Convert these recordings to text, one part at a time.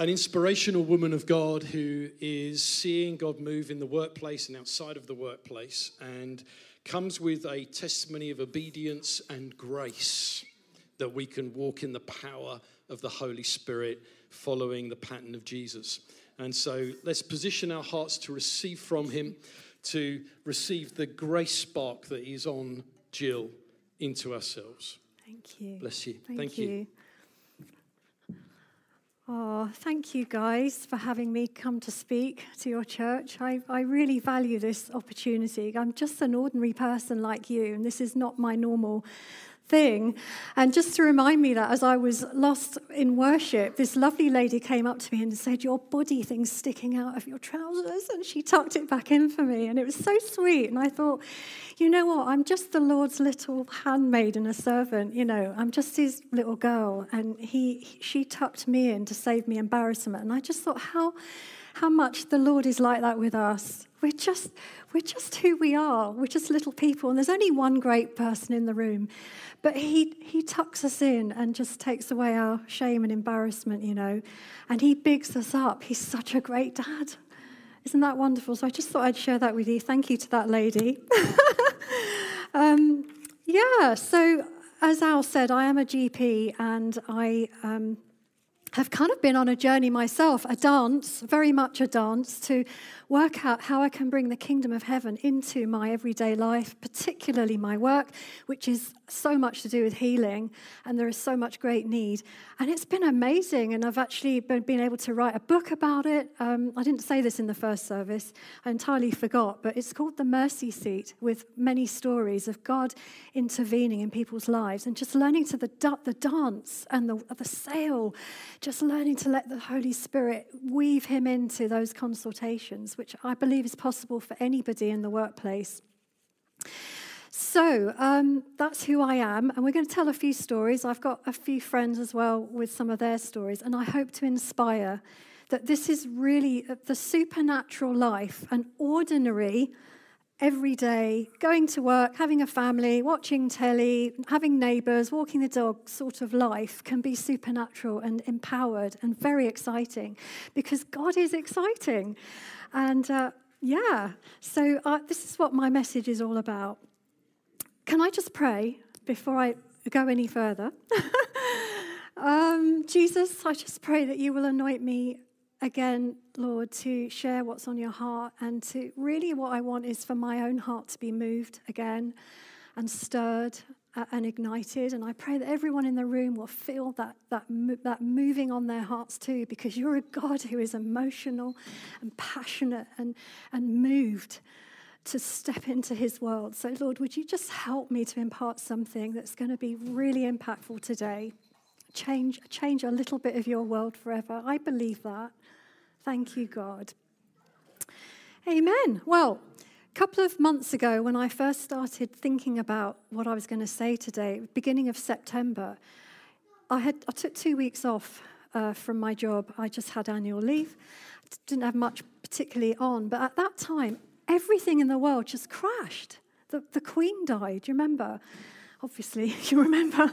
an inspirational woman of God who is seeing God move in the workplace and outside of the workplace and comes with a testimony of obedience and grace that we can walk in the power of the Holy Spirit following the pattern of Jesus. And so let's position our hearts to receive from Him, to receive the grace spark that is on Jill into ourselves. Thank you. Bless you. Thank, Thank you. you. Oh, thank you guys for having me come to speak to your church. I, I really value this opportunity. I'm just an ordinary person like you, and this is not my normal thing. And just to remind me that as I was lost in worship, this lovely lady came up to me and said, Your body thing's sticking out of your trousers. And she tucked it back in for me. And it was so sweet. And I thought, you know what? I'm just the Lord's little handmaid and a servant. You know, I'm just his little girl. And he, she tucked me in to save me embarrassment. And I just thought, how, how much the Lord is like that with us. We're just, we're just who we are. We're just little people. And there's only one great person in the room. But he, he tucks us in and just takes away our shame and embarrassment, you know. And he bigs us up. He's such a great dad. Isn't that wonderful? So I just thought I'd share that with you. Thank you to that lady. um, yeah, so as Al said, I am a GP and I um, have kind of been on a journey myself, a dance, very much a dance, to work out how I can bring the kingdom of heaven into my everyday life, particularly my work, which is so much to do with healing, and there is so much great need. And it's been amazing, and I've actually been, been able to write a book about it. Um, I didn't say this in the first service, I entirely forgot, but it's called The Mercy Seat, with many stories of God intervening in people's lives and just learning to the, the dance and the, the sail, just learning to let the Holy Spirit weave Him into those consultations which I believe is possible for anybody in the workplace. So um, that's who I am, and we're going to tell a few stories. I've got a few friends as well with some of their stories, and I hope to inspire that this is really the supernatural life, an ordinary, everyday, going to work, having a family, watching telly, having neighbours, walking the dog sort of life can be supernatural and empowered and very exciting because God is exciting. And uh, yeah, so uh, this is what my message is all about. Can I just pray before I go any further? um, Jesus, I just pray that you will anoint me again, Lord, to share what's on your heart. And to really, what I want is for my own heart to be moved again and stirred and ignited. And I pray that everyone in the room will feel that, that, that moving on their hearts too, because you're a God who is emotional and passionate and, and moved to step into his world. So, Lord, would you just help me to impart something that's going to be really impactful today? Change, change a little bit of your world forever. I believe that. Thank you, God. Amen. Well, a couple of months ago, when I first started thinking about what I was going to say today, beginning of September, I, had, I took two weeks off uh, from my job. I just had annual leave. Didn't have much particularly on, but at that time, everything in the world just crashed. The, the Queen died, you remember? obviously, you remember,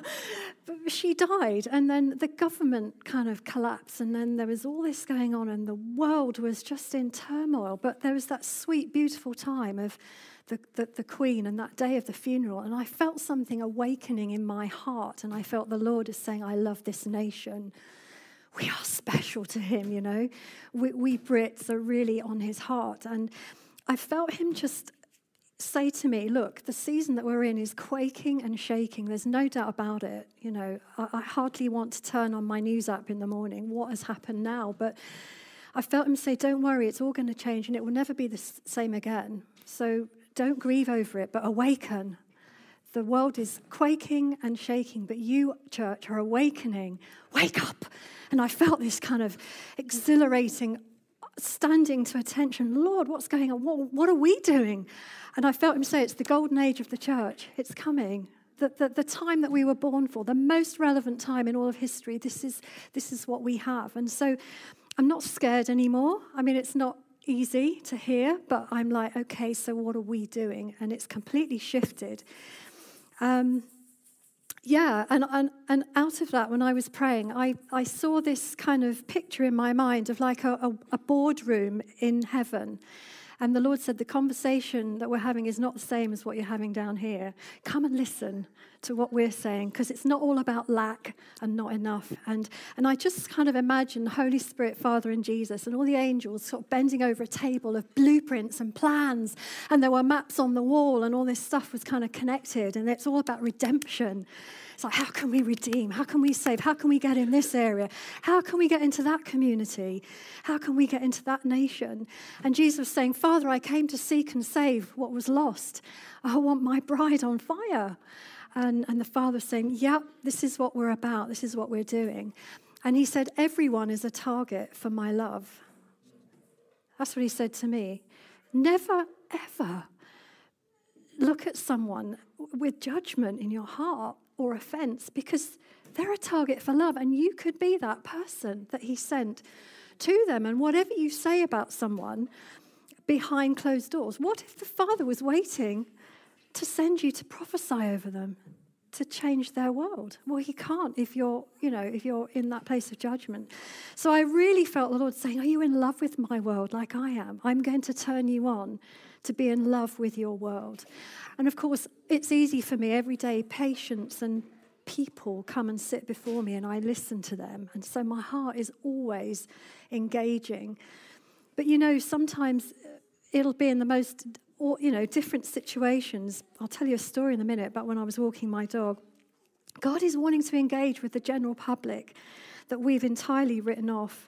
but she died. And then the government kind of collapsed. And then there was all this going on, and the world was just in turmoil. But there was that sweet, beautiful time of the, the, the Queen and that day of the funeral. And I felt something awakening in my heart. And I felt the Lord is saying, I love this nation. We are special to him, you know. We, we Brits are really on his heart. And I felt him just say to me, look, the season that we're in is quaking and shaking. There's no doubt about it. You know, I, I, hardly want to turn on my news app in the morning. What has happened now? But I felt him say, don't worry, it's all going to change and it will never be the same again. So don't grieve over it, but awaken. The world is quaking and shaking, but you, church, are awakening. Wake up. And I felt this kind of exhilarating standing to attention. Lord, what's going on? What, what are we doing? And I felt him say, It's the golden age of the church. It's coming. The, the, the, time that we were born for, the most relevant time in all of history, this is, this is what we have. And so I'm not scared anymore. I mean, it's not easy to hear, but I'm like, okay, so what are we doing? And it's completely shifted. Um, yeah, and, and, and out of that, when I was praying, I, I saw this kind of picture in my mind of like a, a, a boardroom in heaven. And the Lord said, The conversation that we're having is not the same as what you're having down here. Come and listen to what we're saying, because it's not all about lack and not enough. And, and I just kind of imagine the Holy Spirit, Father, and Jesus, and all the angels sort of bending over a table of blueprints and plans. And there were maps on the wall, and all this stuff was kind of connected. And it's all about redemption. It's like, how can we redeem? How can we save? How can we get in this area? How can we get into that community? How can we get into that nation? And Jesus was saying, Father, I came to seek and save what was lost. I want my bride on fire. And, and the father saying, Yep, this is what we're about. This is what we're doing. And he said, Everyone is a target for my love. That's what he said to me. Never, ever look at someone with judgment in your heart or offense because they're a target for love, and you could be that person that He sent to them. And whatever you say about someone behind closed doors, what if the Father was waiting to send you to prophesy over them? to change their world. Well, he can't if you're, you know, if you're in that place of judgment. So I really felt the Lord saying, Are you in love with my world like I am? I'm going to turn you on to be in love with your world. And of course, it's easy for me every day, patients and people come and sit before me and I listen to them. And so my heart is always engaging. But you know, sometimes it'll be in the most you know, different situations. I'll tell you a story in a minute about when I was walking my dog. God is wanting to engage with the general public that we've entirely written off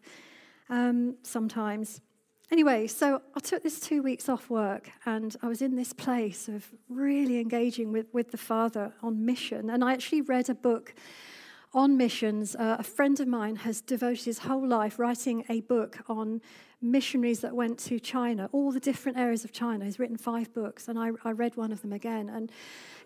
um, sometimes. Anyway, so I took this two weeks off work and I was in this place of really engaging with, with the Father on mission. And I actually read a book on missions. Uh, a friend of mine has devoted his whole life writing a book on missionaries that went to China, all the different areas of China. He's written five books, and I, I read one of them again. And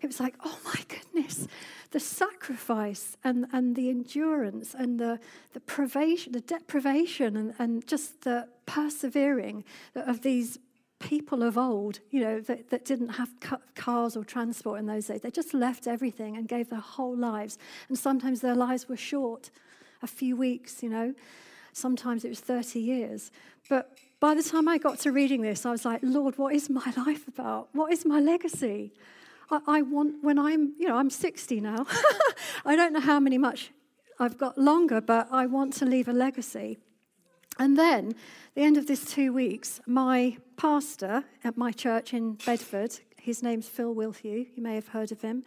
it was like, oh my goodness, the sacrifice and, and the endurance and the, the privation, the deprivation and, and just the persevering of these people of old, you know, that, that didn't have cars or transport in those days. They just left everything and gave their whole lives. And sometimes their lives were short, a few weeks, you know. Sometimes it was 30 years. But by the time I got to reading this, I was like, Lord, what is my life about? What is my legacy? I, I want, when I'm, you know, I'm 60 now. I don't know how many much I've got longer, but I want to leave a legacy. And then, the end of this two weeks, my pastor at my church in Bedford, his name's Phil Wilthew, you may have heard of him,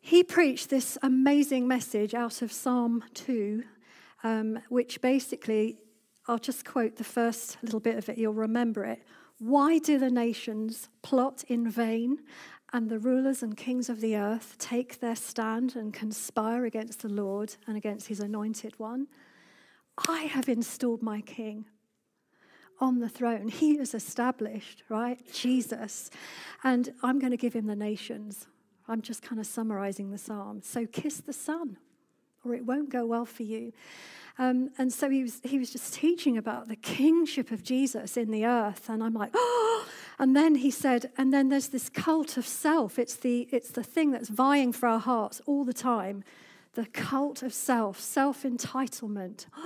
he preached this amazing message out of Psalm 2, um, which basically I'll just quote the first little bit of it, you'll remember it. Why do the nations plot in vain and the rulers and kings of the earth take their stand and conspire against the Lord and against his anointed one? I have installed my king on the throne. He is established, right? Jesus. And I'm going to give him the nations. I'm just kind of summarizing the psalm. So kiss the Son, or it won't go well for you. Um, and so he was, he was just teaching about the kingship of Jesus in the earth. And I'm like, oh. And then he said, and then there's this cult of self. It's the, it's the thing that's vying for our hearts all the time. The cult of self, self entitlement,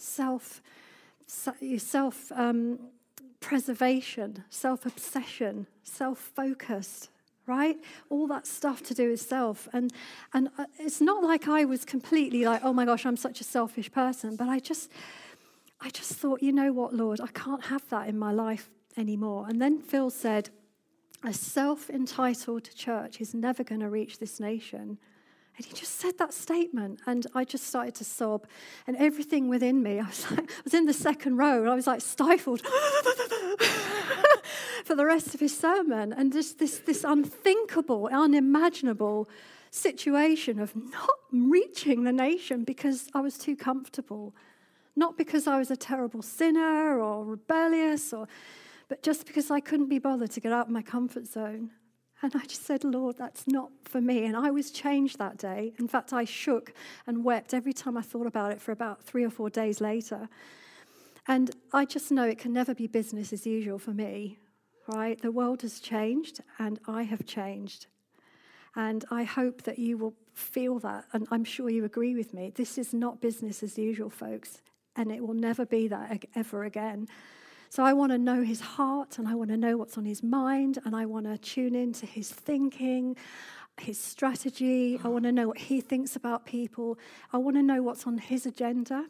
self, self um, preservation, self obsession, self focused right? All that stuff to do with self. And, and uh, it's not like I was completely like, oh my gosh, I'm such a selfish person, but I just, I just thought, you know what, Lord, I can't have that in my life anymore. And then Phil said, a self entitled church is never going to reach this nation. And he just said that statement, and I just started to sob. And everything within me, I was like, I was in the second row, and I was like stifled for the rest of his sermon. And just this, this unthinkable, unimaginable situation of not reaching the nation because I was too comfortable. Not because I was a terrible sinner or rebellious, or, but just because I couldn't be bothered to get out of my comfort zone. And I just said, Lord, that's not for me. And I was changed that day. In fact, I shook and wept every time I thought about it for about three or four days later. And I just know it can never be business as usual for me, right? The world has changed and I have changed. And I hope that you will feel that. And I'm sure you agree with me. This is not business as usual, folks. And it will never be that ever again. So I want to know his heart and I want to know what's on his mind and I want to tune into his thinking, his strategy. I want to know what he thinks about people. I want to know what's on his agenda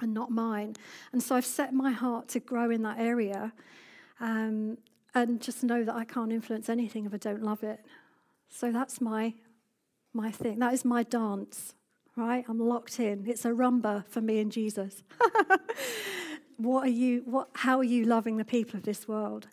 and not mine. And so I've set my heart to grow in that area um, and just know that I can't influence anything if I don't love it. So that's my my thing. That is my dance, right? I'm locked in. It's a rumba for me and Jesus. what are you, what, how are you loving the people of this world?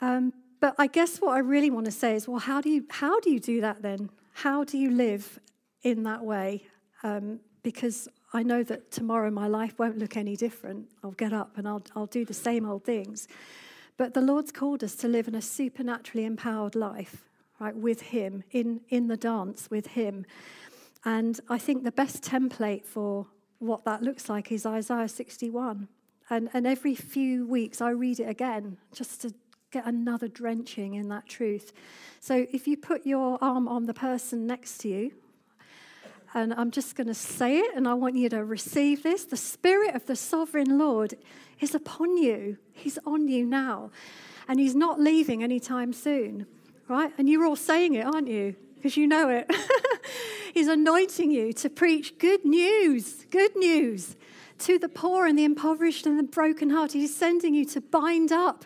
Um, but I guess what I really want to say is, well, how do you, how do, you do that then? How do you live in that way? Um, because I know that tomorrow my life won't look any different. I'll get up and I'll, I'll do the same old things. But the Lord's called us to live in a supernaturally empowered life, right, with Him, in, in the dance with Him. And I think the best template for what that looks like is Isaiah 61. And, and every few weeks I read it again just to get another drenching in that truth. So if you put your arm on the person next to you, and I'm just going to say it, and I want you to receive this. The Spirit of the Sovereign Lord is upon you, He's on you now, and He's not leaving anytime soon, right? And you're all saying it, aren't you? Because you know it. he's anointing you to preach good news, good news to the poor and the impoverished and the brokenhearted. He's sending you to bind up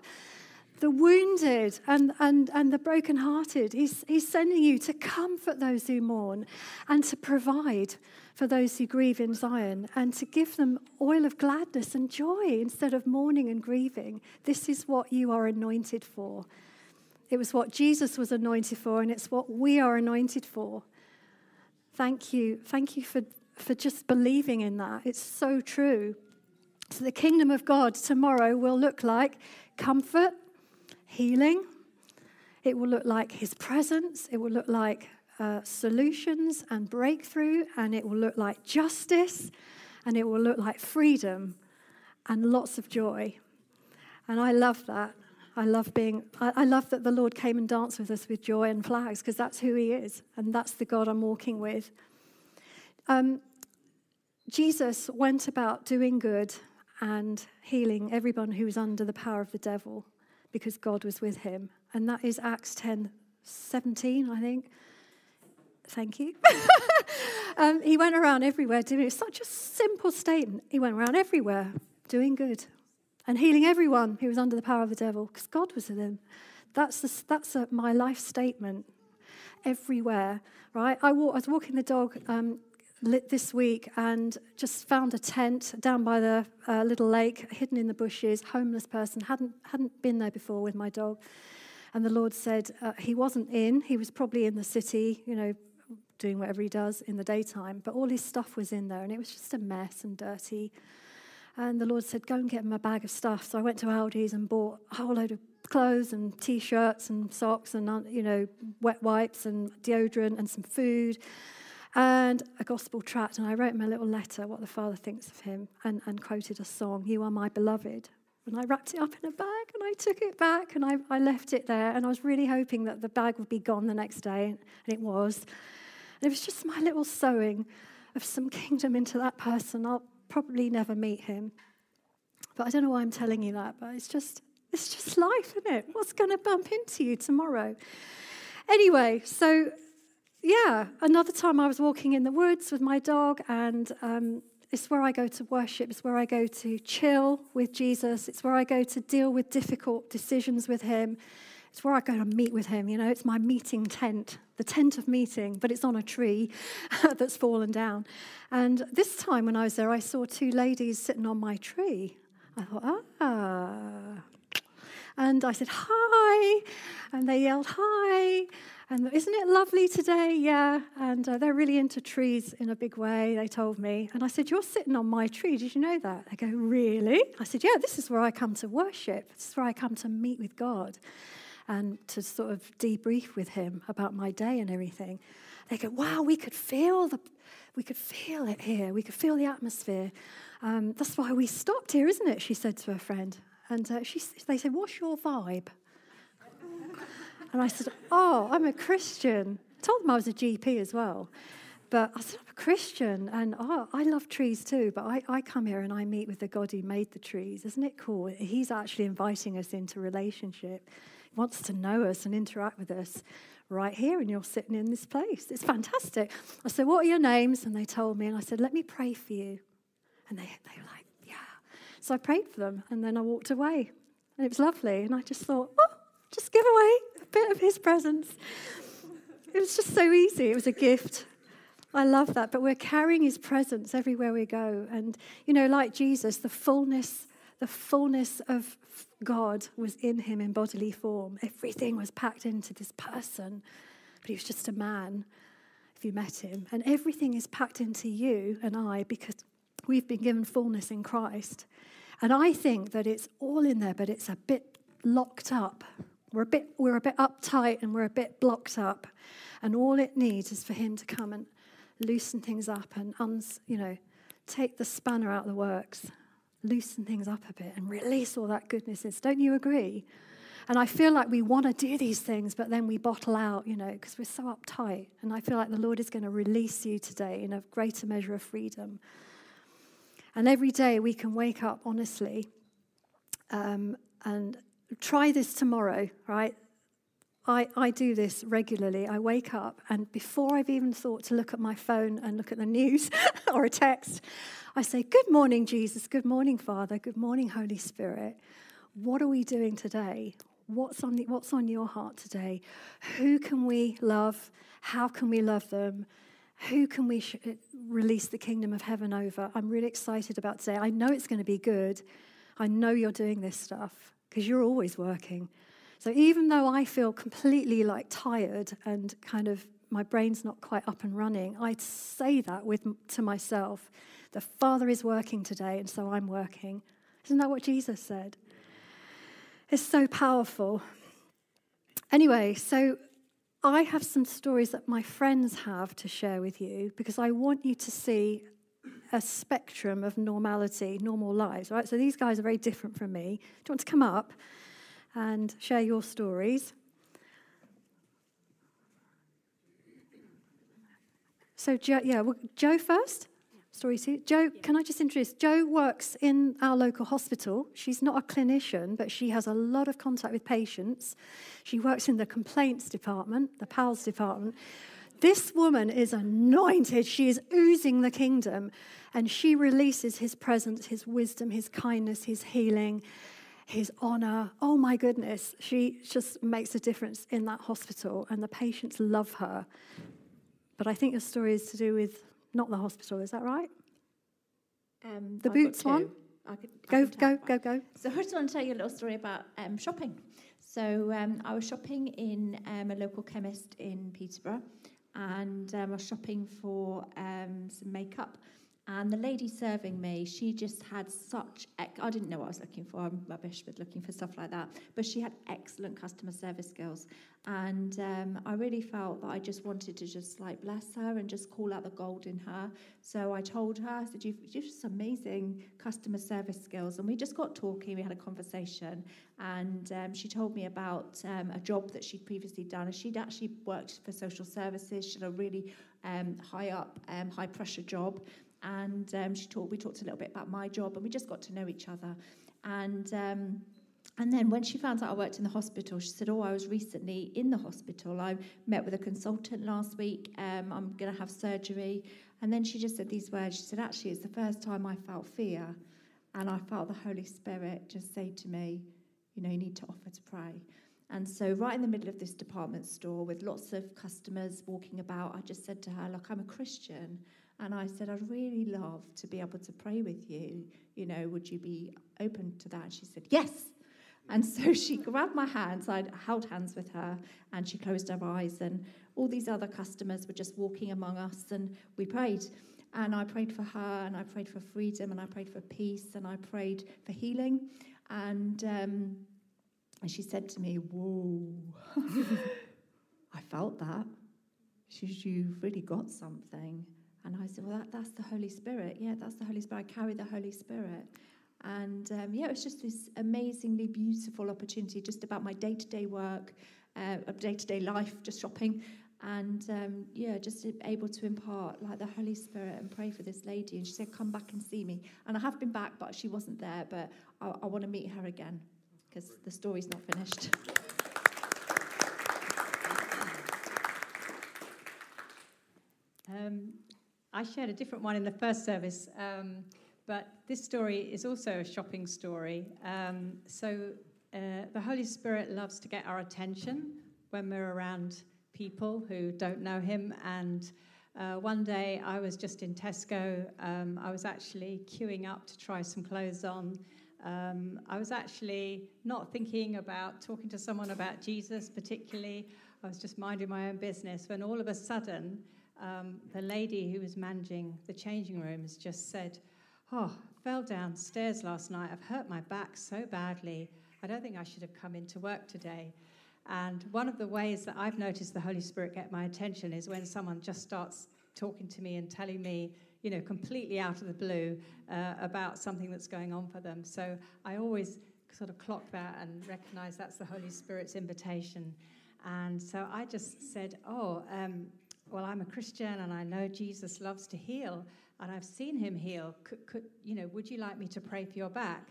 the wounded and, and, and the brokenhearted. He's, he's sending you to comfort those who mourn and to provide for those who grieve in Zion and to give them oil of gladness and joy instead of mourning and grieving. This is what you are anointed for. It was what Jesus was anointed for, and it's what we are anointed for. Thank you. Thank you for for just believing in that. It's so true. So, the kingdom of God tomorrow will look like comfort, healing. It will look like his presence. It will look like uh, solutions and breakthrough. And it will look like justice. And it will look like freedom and lots of joy. And I love that. I love being, I, I love that the Lord came and danced with us with joy and flags because that's who he is. And that's the God I'm walking with. Um, Jesus went about doing good and healing everyone who was under the power of the devil because God was with him. And that is Acts 10 17, I think. Thank you. um, he went around everywhere doing it. Such a simple statement. He went around everywhere doing good and healing everyone who was under the power of the devil because God was with him. That's, the, that's a, my life statement everywhere, right? I, walk, I was walking the dog um, this week and just found a tent down by the uh, little lake, hidden in the bushes, homeless person, hadn't, hadn't been there before with my dog. And the Lord said uh, he wasn't in, he was probably in the city, you know, doing whatever he does in the daytime, but all his stuff was in there and it was just a mess and dirty. And the Lord said, Go and get him a bag of stuff. So I went to Aldi's and bought a whole load of clothes and t shirts and socks and, uh, you know, wet wipes and deodorant and some food and a gospel tract. And I wrote him a little letter, what the Father thinks of him, and, and quoted a song, You Are My Beloved. And I wrapped it up in a bag and I took it back and I, I left it there. And I was really hoping that the bag would be gone the next day, and it was. And it was just my little sowing of some kingdom into that person. I'll probably never meet him. But I don't know why I'm telling you that, but it's just it's just life, isn't it? What's going to bump into you tomorrow? Anyway, so yeah, another time I was walking in the woods with my dog, and um, it's where I go to worship. It's where I go to chill with Jesus. It's where I go to deal with difficult decisions with Him. It's where I go to meet with Him. You know, it's my meeting tent, the tent of meeting, but it's on a tree that's fallen down. And this time when I was there, I saw two ladies sitting on my tree. I thought, ah. And I said, hi. And they yelled, hi. And isn't it lovely today? Yeah. And uh, they're really into trees in a big way, they told me. And I said, You're sitting on my tree. Did you know that? They go, Really? I said, Yeah, this is where I come to worship. This is where I come to meet with God and to sort of debrief with Him about my day and everything. They go, Wow, we could feel the. We could feel it here. We could feel the atmosphere. Um, that's why we stopped here, isn't it? She said to her friend. And uh, she, they said, What's your vibe? And I said, Oh, I'm a Christian. I told them I was a GP as well. But I said, I'm a Christian and oh, I love trees too, but I, I come here and I meet with the God who made the trees. Isn't it cool? He's actually inviting us into relationship. He wants to know us and interact with us right here, and you're sitting in this place. It's fantastic. I said, What are your names? And they told me, and I said, Let me pray for you. And they, they were like, Yeah. So I prayed for them, and then I walked away. And it was lovely. And I just thought, Oh, just give away bit of his presence. It was just so easy. It was a gift. I love that. But we're carrying his presence everywhere we go. And, you know, like Jesus, the fullness, the fullness of God was in him in bodily form. Everything was packed into this person. But he was just a man, if you met him. And everything is packed into you and I because we've been given fullness in Christ. And I think that it's all in there, but it's a bit locked up. We're a bit, we're a bit uptight and we're a bit blocked up. And all it needs is for him to come and loosen things up and, uns, you know, take the spanner out of the works, loosen things up a bit and release all that goodness. Don't you agree? And I feel like we want to do these things, but then we bottle out, you know, because we're so uptight. And I feel like the Lord is going to release you today in a greater measure of freedom. And every day we can wake up honestly um, and try this tomorrow, right? I, I do this regularly. I wake up, and before I've even thought to look at my phone and look at the news or a text, I say, Good morning, Jesus. Good morning, Father. Good morning, Holy Spirit. What are we doing today? What's on, the, what's on your heart today? Who can we love? How can we love them? Who can we sh- uh, release the kingdom of heaven over? I'm really excited about today. I know it's going to be good. I know you're doing this stuff because you're always working. So even though I feel completely like tired and kind of my brain's not quite up and running, I say that with to myself. The Father is working today, and so I'm working. Isn't that what Jesus said? It's so powerful. Anyway, so I have some stories that my friends have to share with you because I want you to see a spectrum of normality, normal lives, right? So these guys are very different from me. Do you want to come up? and share your stories. So, Joe, yeah, well, Joe first. Story two. Joe, can I just introduce? Joe works in our local hospital. She's not a clinician, but she has a lot of contact with patients. She works in the complaints department, the PALS department. This woman is anointed. She is oozing the kingdom, and she releases his presence, his wisdom, his kindness, his healing his honor. Oh my goodness, she just makes a difference in that hospital, and the patients love her. But I think your story is to do with not the hospital, is that right? Um, the I've boots one? I could, I go, go, go, go. So I just want to tell you a little story about um, shopping. So um, I was shopping in um, a local chemist in Peterborough, and um, I was shopping for um, some makeup. And the lady serving me, she just had such, I didn't know what I was looking for. I'm rubbish with looking for stuff like that. But she had excellent customer service skills. And um, I really felt that I just wanted to just like bless her and just call out the gold in her. So I told her, I said, You've, you've just amazing customer service skills. And we just got talking, we had a conversation. And um, she told me about um, a job that she'd previously done. And she'd actually worked for social services. She had a really um, high up, um, high pressure job and um, she talked. We talked a little bit about my job, and we just got to know each other. And um, and then when she found out I worked in the hospital, she said, "Oh, I was recently in the hospital. I met with a consultant last week. Um, I'm going to have surgery." And then she just said these words. She said, "Actually, it's the first time I felt fear, and I felt the Holy Spirit just say to me, you know, you need to offer to pray." And so, right in the middle of this department store with lots of customers walking about, I just said to her, Look, I'm a Christian. And I said, I'd really love to be able to pray with you. You know, would you be open to that? She said, Yes. And so she grabbed my hands, I held hands with her, and she closed her eyes. And all these other customers were just walking among us, and we prayed. And I prayed for her, and I prayed for freedom, and I prayed for peace, and I prayed for healing. And, um, and she said to me, Whoa, I felt that. She said, You've really got something. And I said, Well, that, that's the Holy Spirit. Yeah, that's the Holy Spirit. I carry the Holy Spirit. And um, yeah, it was just this amazingly beautiful opportunity just about my day to day work, uh, day to day life, just shopping. and um, yeah, just able to impart like the Holy Spirit and pray for this lady. And she said, "Come back and see me." And I have been back, but she wasn't there. But I, I want to meet her again because the story's not finished. Um, I shared a different one in the first service, um, but this story is also a shopping story. Um, so uh, the Holy Spirit loves to get our attention when we're around people who don't know Him. And uh, one day I was just in Tesco. Um, I was actually queuing up to try some clothes on. Um, I was actually not thinking about talking to someone about Jesus particularly. I was just minding my own business when all of a sudden, um, the lady who was managing the changing rooms just said, Oh, fell downstairs last night. I've hurt my back so badly. I don't think I should have come into work today. And one of the ways that I've noticed the Holy Spirit get my attention is when someone just starts talking to me and telling me, you know, completely out of the blue uh, about something that's going on for them. So I always sort of clock that and recognize that's the Holy Spirit's invitation. And so I just said, Oh, um, well, I'm a Christian and I know Jesus loves to heal and I've seen him heal. Could, could, you know, would you like me to pray for your back?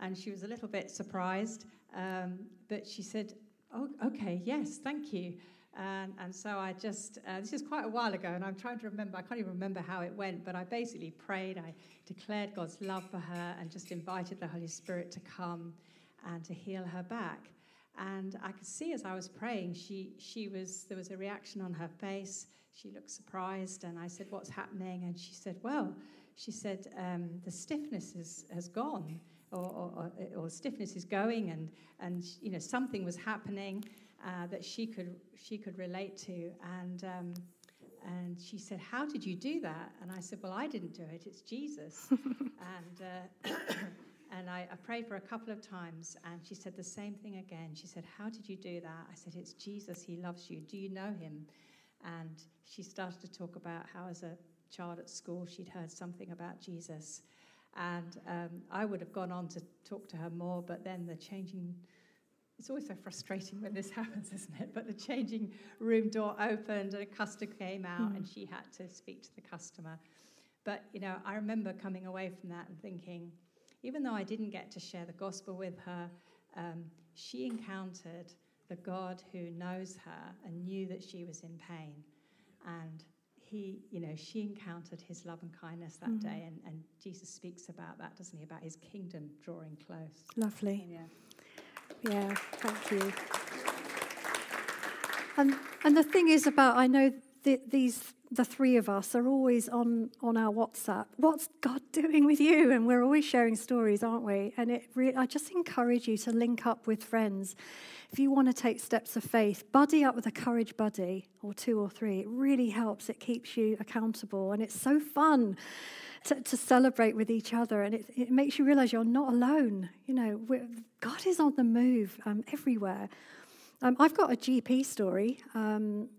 And she was a little bit surprised, um, but she said, Oh, okay, yes, thank you. And, and so I just, uh, this is quite a while ago, and I'm trying to remember, I can't even remember how it went, but I basically prayed, I declared God's love for her, and just invited the Holy Spirit to come and to heal her back. And I could see as I was praying, she, she was, there was a reaction on her face. She looked surprised, and I said, What's happening? And she said, Well, she said, um, the stiffness is, has gone, or, or, or, stiffness is going, and, and you know, something was happening uh, that she could, she could relate to. And, um, and she said, How did you do that? And I said, Well, I didn't do it, it's Jesus. and uh, And I, I, prayed for a couple of times, and she said the same thing again. She said, How did you do that? I said, It's Jesus. He loves you. Do you know him? And she started to talk about how, as a child at school, she'd heard something about Jesus. And um, I would have gone on to talk to her more, but then the changing it's always so frustrating when this happens, isn't it? But the changing room door opened and a customer came out mm. and she had to speak to the customer. But, you know, I remember coming away from that and thinking, even though I didn't get to share the gospel with her, um, she encountered the God who knows her and knew that she was in pain. And he, you know, she encountered his love and kindness that mm-hmm. day. And, and Jesus speaks about that, doesn't he? About his kingdom drawing close. Lovely. Yeah. Yeah, thank you. And, and the thing is about, I know th- these the three of us are always on, on our WhatsApp. What's God doing with you? And we're always sharing stories, aren't we? And it re- I just encourage you to link up with friends. If you want to take steps of faith, buddy up with a courage buddy or two or three. It really helps. It keeps you accountable. And it's so fun to, to celebrate with each other. And it, it makes you realize you're not alone. You know, God is on the move um, everywhere. Um, I've got a GP story. Um,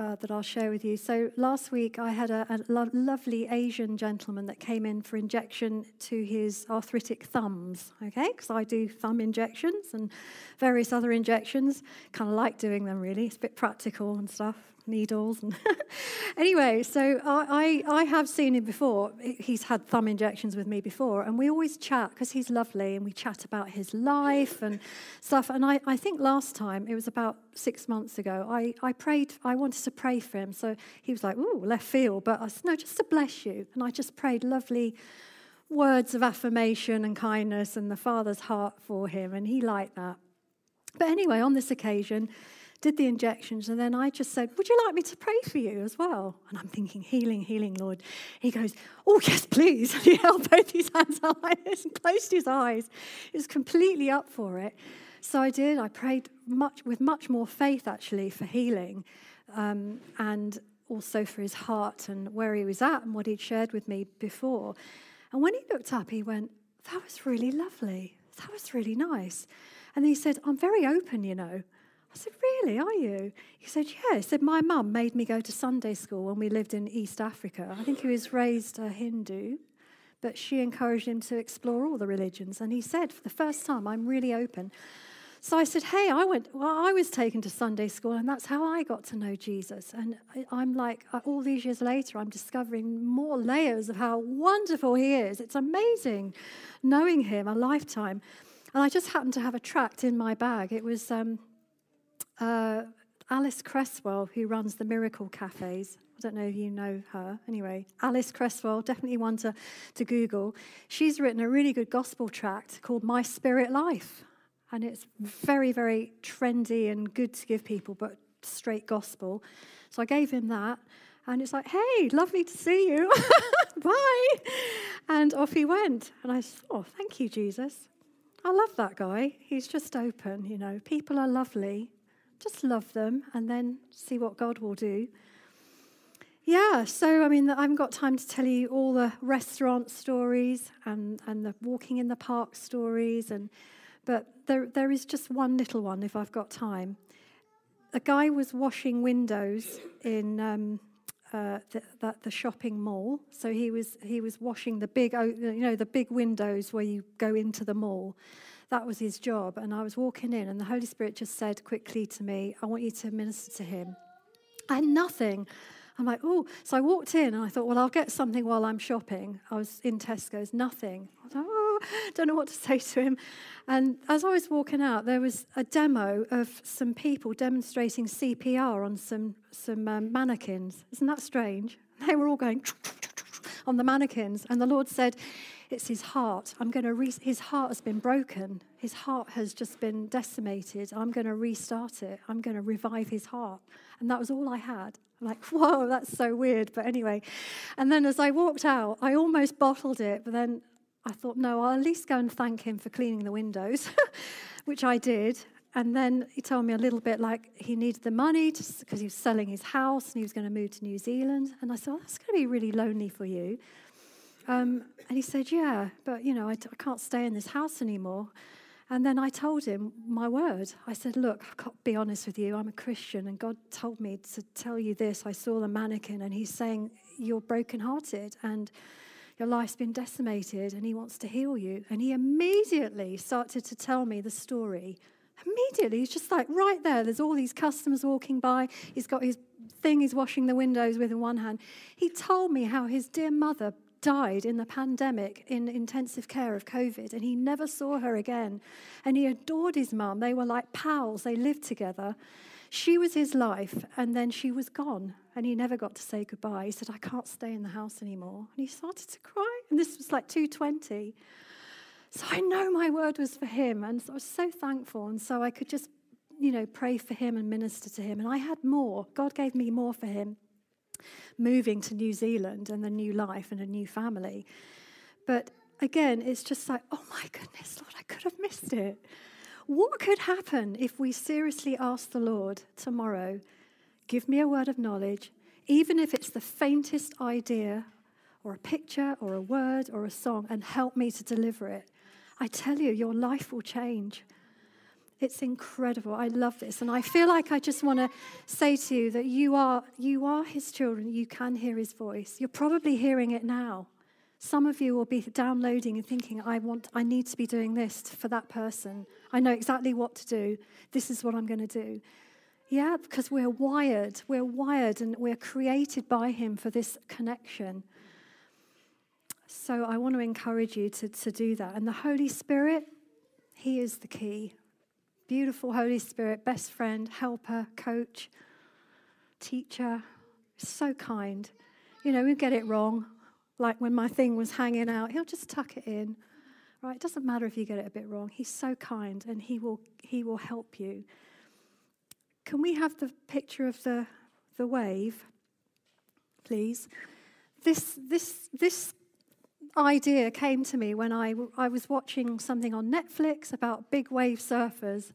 uh, that I'll share with you. So last week I had a, a lo- lovely Asian gentleman that came in for injection to his arthritic thumbs, okay? Because I do thumb injections and various other injections. Kind of like doing them really. It's a bit practical and stuff needles. And anyway, so I, I, I, have seen him before. He's had thumb injections with me before, and we always chat because he's lovely, and we chat about his life and stuff. And I, I think last time, it was about six months ago, I, I prayed, I wanted to pray for him. So he was like, ooh, left field. But I said, no, just to bless you. And I just prayed lovely words of affirmation and kindness and the Father's heart for him, and he liked that. But anyway, on this occasion, did the injections, and then I just said, Would you like me to pray for you as well? And I'm thinking, Healing, healing, Lord. He goes, Oh, yes, please. And he held both his hands up like this and closed his eyes. He was completely up for it. So I did. I prayed much with much more faith, actually, for healing um, and also for his heart and where he was at and what he'd shared with me before. And when he looked up, he went, That was really lovely. That was really nice. And he said, I'm very open, you know. I said, Really, are you? He said, Yeah. He said, My mum made me go to Sunday school when we lived in East Africa. I think he was raised a Hindu, but she encouraged him to explore all the religions. And he said, For the first time, I'm really open. So I said, Hey, I went, well, I was taken to Sunday school, and that's how I got to know Jesus. And I'm like, uh, all these years later, I'm discovering more layers of how wonderful he is. It's amazing knowing him a lifetime. And I just happened to have a tract in my bag. It was um, uh, Alice Cresswell, who runs the Miracle Cafes. I don't know if you know her. Anyway, Alice Cresswell, definitely one to, to Google. She's written a really good gospel tract called My Spirit Life. And it's very, very trendy and good to give people, but straight gospel. So I gave him that. And it's like, hey, lovely to see you. Bye. And off he went. And I said, oh, thank you, Jesus. I love that guy. He's just open, you know. People are lovely. Just love them and then see what God will do. Yeah, so I mean, I haven't got time to tell you all the restaurant stories and, and the walking in the park stories, and but there, there is just one little one if I've got time. A guy was washing windows in um, uh, the, the, the, shopping mall. So he was he was washing the big you know the big windows where you go into the mall. That was his job. And I was walking in, and the Holy Spirit just said quickly to me, "I want you to minister to him." I had nothing. I'm like, oh. So I walked in and I thought, well, I'll get something while I'm shopping. I was in Tesco's, nothing. I thought, oh, don't know what to say to him. And as I was walking out, there was a demo of some people demonstrating CPR on some, some um, mannequins. Isn't that strange? They were all going on the mannequins. And the Lord said, it's his heart. I'm going to re- his heart has been broken. His heart has just been decimated. I'm going to restart it. I'm going to revive his heart. And that was all I had. I'm like, whoa, that's so weird. But anyway, and then as I walked out, I almost bottled it, but then I thought, no, I'll at least go and thank him for cleaning the windows, which I did. And then he told me a little bit like he needed the money because he was selling his house and he was going to move to New Zealand. And I said, that's going to be really lonely for you. Um, and he said, yeah, but you know, I, I can't stay in this house anymore. And then I told him my word. I said, Look, I've got to be honest with you. I'm a Christian, and God told me to tell you this. I saw the mannequin, and He's saying, You're brokenhearted, and your life's been decimated, and He wants to heal you. And He immediately started to tell me the story. Immediately, he's just like right there. There's all these customers walking by. He's got his thing he's washing the windows with in one hand. He told me how his dear mother died in the pandemic in intensive care of COVID, and he never saw her again. And he adored his mum. They were like pals, they lived together. She was his life, and then she was gone, and he never got to say goodbye. He said, I can't stay in the house anymore. And he started to cry, and this was like 220. So I know my word was for him, and so I was so thankful. And so I could just, you know, pray for him and minister to him. And I had more. God gave me more for him moving to New Zealand and a new life and a new family. But again, it's just like, oh my goodness, Lord, I could have missed it. What could happen if we seriously ask the Lord tomorrow, give me a word of knowledge, even if it's the faintest idea or a picture or a word or a song, and help me to deliver it? I tell you, your life will change. It's incredible. I love this. And I feel like I just want to say to you that you are, you are his children. You can hear his voice. You're probably hearing it now. Some of you will be downloading and thinking, I want, I need to be doing this for that person. I know exactly what to do. This is what I'm going to do. Yeah, because we're wired. We're wired and we're created by him for this connection. So I want to encourage you to, to do that. And the Holy Spirit, he is the key beautiful Holy Spirit, best friend, helper, coach, teacher. So kind. You know, we get it wrong. Like when my thing was hanging out, he'll just tuck it in. Right? It doesn't matter if you get it a bit wrong. He's so kind and he will he will help you. Can we have the picture of the the wave, please? This this this idea came to me when I, I was watching something on Netflix about big wave surfers.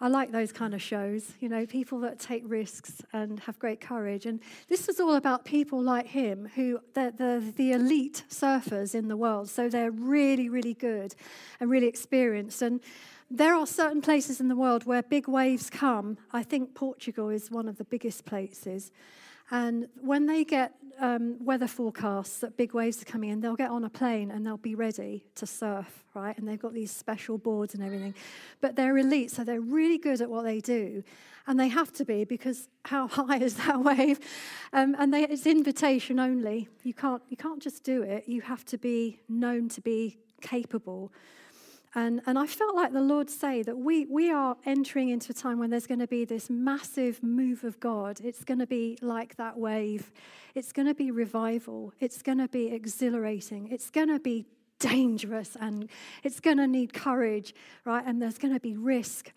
I like those kind of shows, you know, people that take risks and have great courage. And this was all about people like him, who they're, the the elite surfers in the world. So they're really, really good and really experienced. And there are certain places in the world where big waves come. I think Portugal is one of the biggest places. And when they get um, weather forecasts that big waves are coming in, they'll get on a plane and they'll be ready to surf, right? And they've got these special boards and everything. But they're elite, so they're really good at what they do. And they have to be because how high is that wave? Um, and they, it's invitation only. You can't, you can't just do it, you have to be known to be capable. And, and I felt like the Lord say that we, we are entering into a time when there's going to be this massive move of God. It's going to be like that wave. It's going to be revival. It's going to be exhilarating. It's going to be dangerous and it's going to need courage, right? And there's going to be risk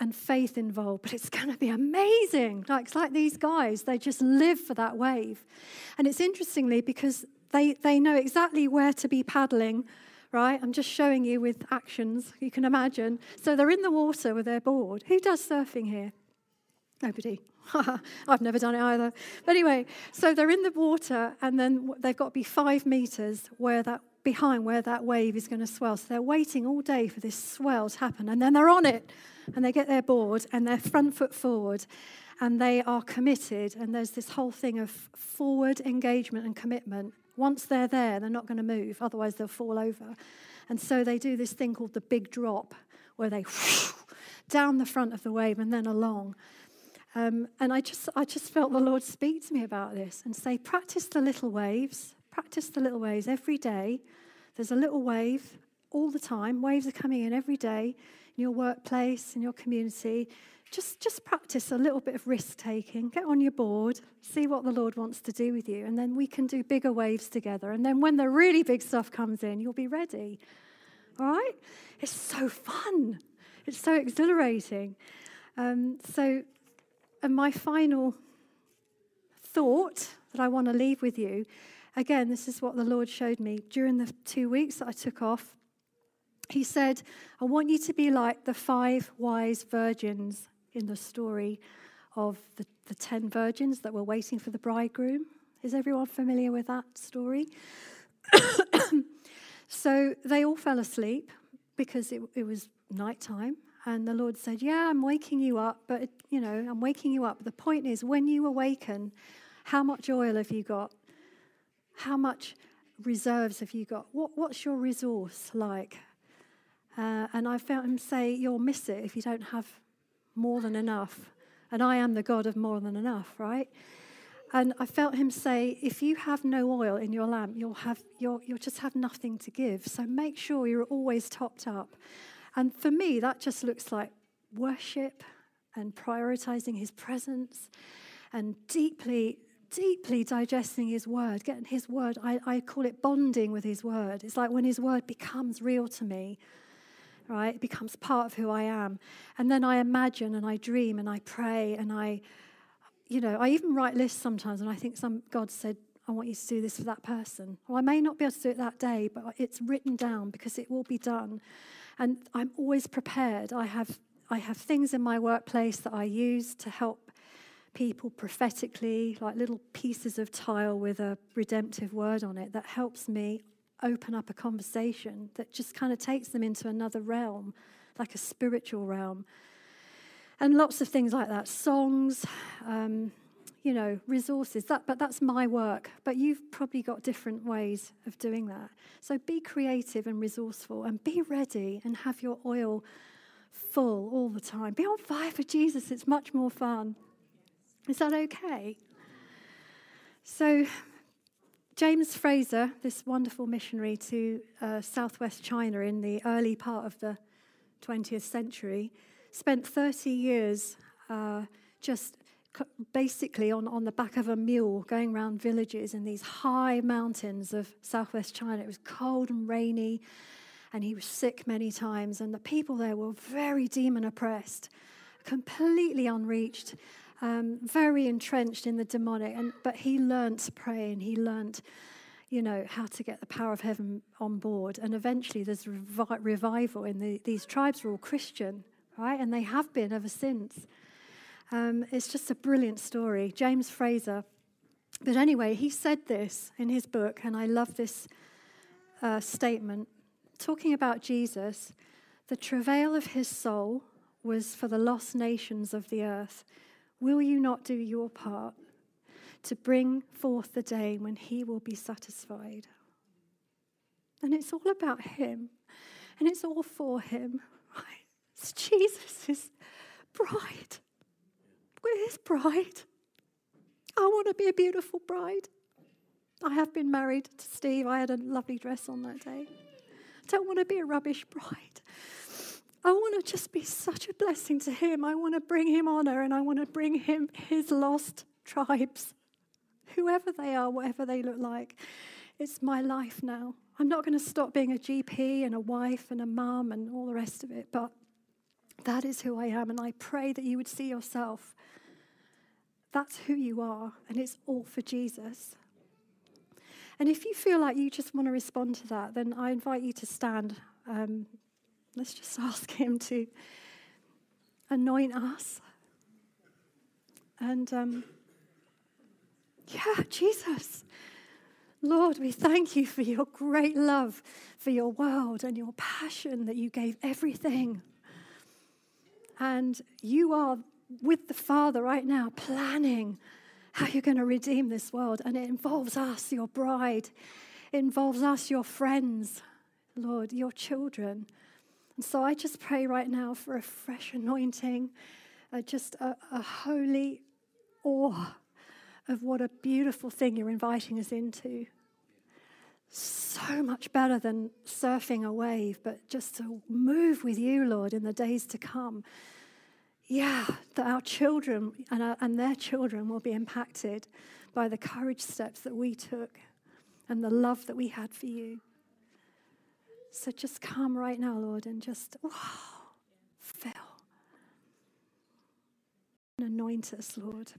and faith involved, but it's going to be amazing. Like, it's like these guys, they just live for that wave. And it's interestingly because they, they know exactly where to be paddling right? I'm just showing you with actions, you can imagine. So they're in the water with their board. Who does surfing here? Nobody. I've never done it either. But anyway, so they're in the water, and then they've got to be five meters where that behind where that wave is going to swell. So they're waiting all day for this swell to happen, and then they're on it, and they get their board and they're front foot forward, and they are committed. And there's this whole thing of forward engagement and commitment. Once they're there, they're not going to move, otherwise, they'll fall over. And so they do this thing called the big drop, where they whoosh, down the front of the wave and then along. Um, and I just, I just felt the Lord speak to me about this and say, practice the little waves, practice the little waves every day. There's a little wave all the time. Waves are coming in every day in your workplace, in your community just, just practice a little bit of risk taking. Get on your board, see what the Lord wants to do with you, and then we can do bigger waves together. And then when the really big stuff comes in, you'll be ready. All right? It's so fun, it's so exhilarating. Um, so, and my final thought that I want to leave with you again, this is what the Lord showed me during the two weeks that I took off. He said, I want you to be like the five wise virgins in the story of the, the ten virgins that were waiting for the bridegroom. Is everyone familiar with that story? so they all fell asleep because it, it was nighttime. And the Lord said, Yeah, I'm waking you up, but, you know, I'm waking you up. The point is, when you awaken, how much oil have you got? How much reserves have you got? What, what's your resource like? Uh, and I felt him say, You'll miss it if you don't have more than enough. And I am the God of more than enough, right? And I felt him say, if you have no oil in your lamp, you'll, have, you'll, you'll just have nothing to give. So make sure you're always topped up. And for me, that just looks like worship and prioritizing his presence and deeply, deeply digesting his word, getting his word. I, I call it bonding with his word. It's like when his word becomes real to me right? It becomes part of who I am. And then I imagine and I dream and I pray and I, you know, I even write lists sometimes and I think some God said, I want you to do this for that person. Well, I may not be able to do it that day, but it's written down because it will be done. And I'm always prepared. I have I have things in my workplace that I use to help people prophetically, like little pieces of tile with a redemptive word on it that helps me open up a conversation that just kind of takes them into another realm, like a spiritual realm. And lots of things like that songs, um, you know, resources. That, but that's my work. But you've probably got different ways of doing that. So be creative and resourceful and be ready and have your oil full all the time. Be on fire for Jesus. It's much more fun. Is that okay? So, James Fraser, this wonderful missionary to uh, southwest China in the early part of the 20th century, spent 30 years uh, just basically on, on the back of a mule going around villages in these high mountains of southwest China. It was cold and rainy, and he was sick many times, and the people there were very demon oppressed, completely unreached um, very entrenched in the demonic. And, but he learned to pray and he learned, you know, how to get the power of heaven on board. And eventually there's revi- revival in the, these tribes are all Christian, right? And they have been ever since. Um, it's just a brilliant story. James Fraser. But anyway, he said this in his book, and I love this uh, statement. Talking about Jesus, the travail of his soul was for the lost nations of the earth Will you not do your part? to bring forth the day when he will be satisfied. And it's all about him, and it's all for him. It's Jesus' bride. We're his bride. I want to be a beautiful bride. I have been married to Steve. I had a lovely dress on that day. I don't want to be a rubbish bride. I want to just be such a blessing to him. I want to bring him honor and I want to bring him his lost tribes, whoever they are, whatever they look like. It's my life now. I'm not going to stop being a GP and a wife and a mum and all the rest of it, but that is who I am. And I pray that you would see yourself. That's who you are, and it's all for Jesus. And if you feel like you just want to respond to that, then I invite you to stand. Um, let's just ask Him to anoint us. And um, yeah, Jesus. Lord, we thank you for your great love for your world and your passion that you gave everything. And you are with the Father right now, planning how you're going to redeem this world. And it involves us, your bride, it involves us, your friends, Lord, your children. And so I just pray right now for a fresh anointing, uh, just a, a holy awe of what a beautiful thing you're inviting us into. So much better than surfing a wave, but just to move with you, Lord, in the days to come yeah, that our children and, our, and their children will be impacted by the courage steps that we took and the love that we had for you. So just come right now, Lord, and just, wow, fill. And anoint us, Lord.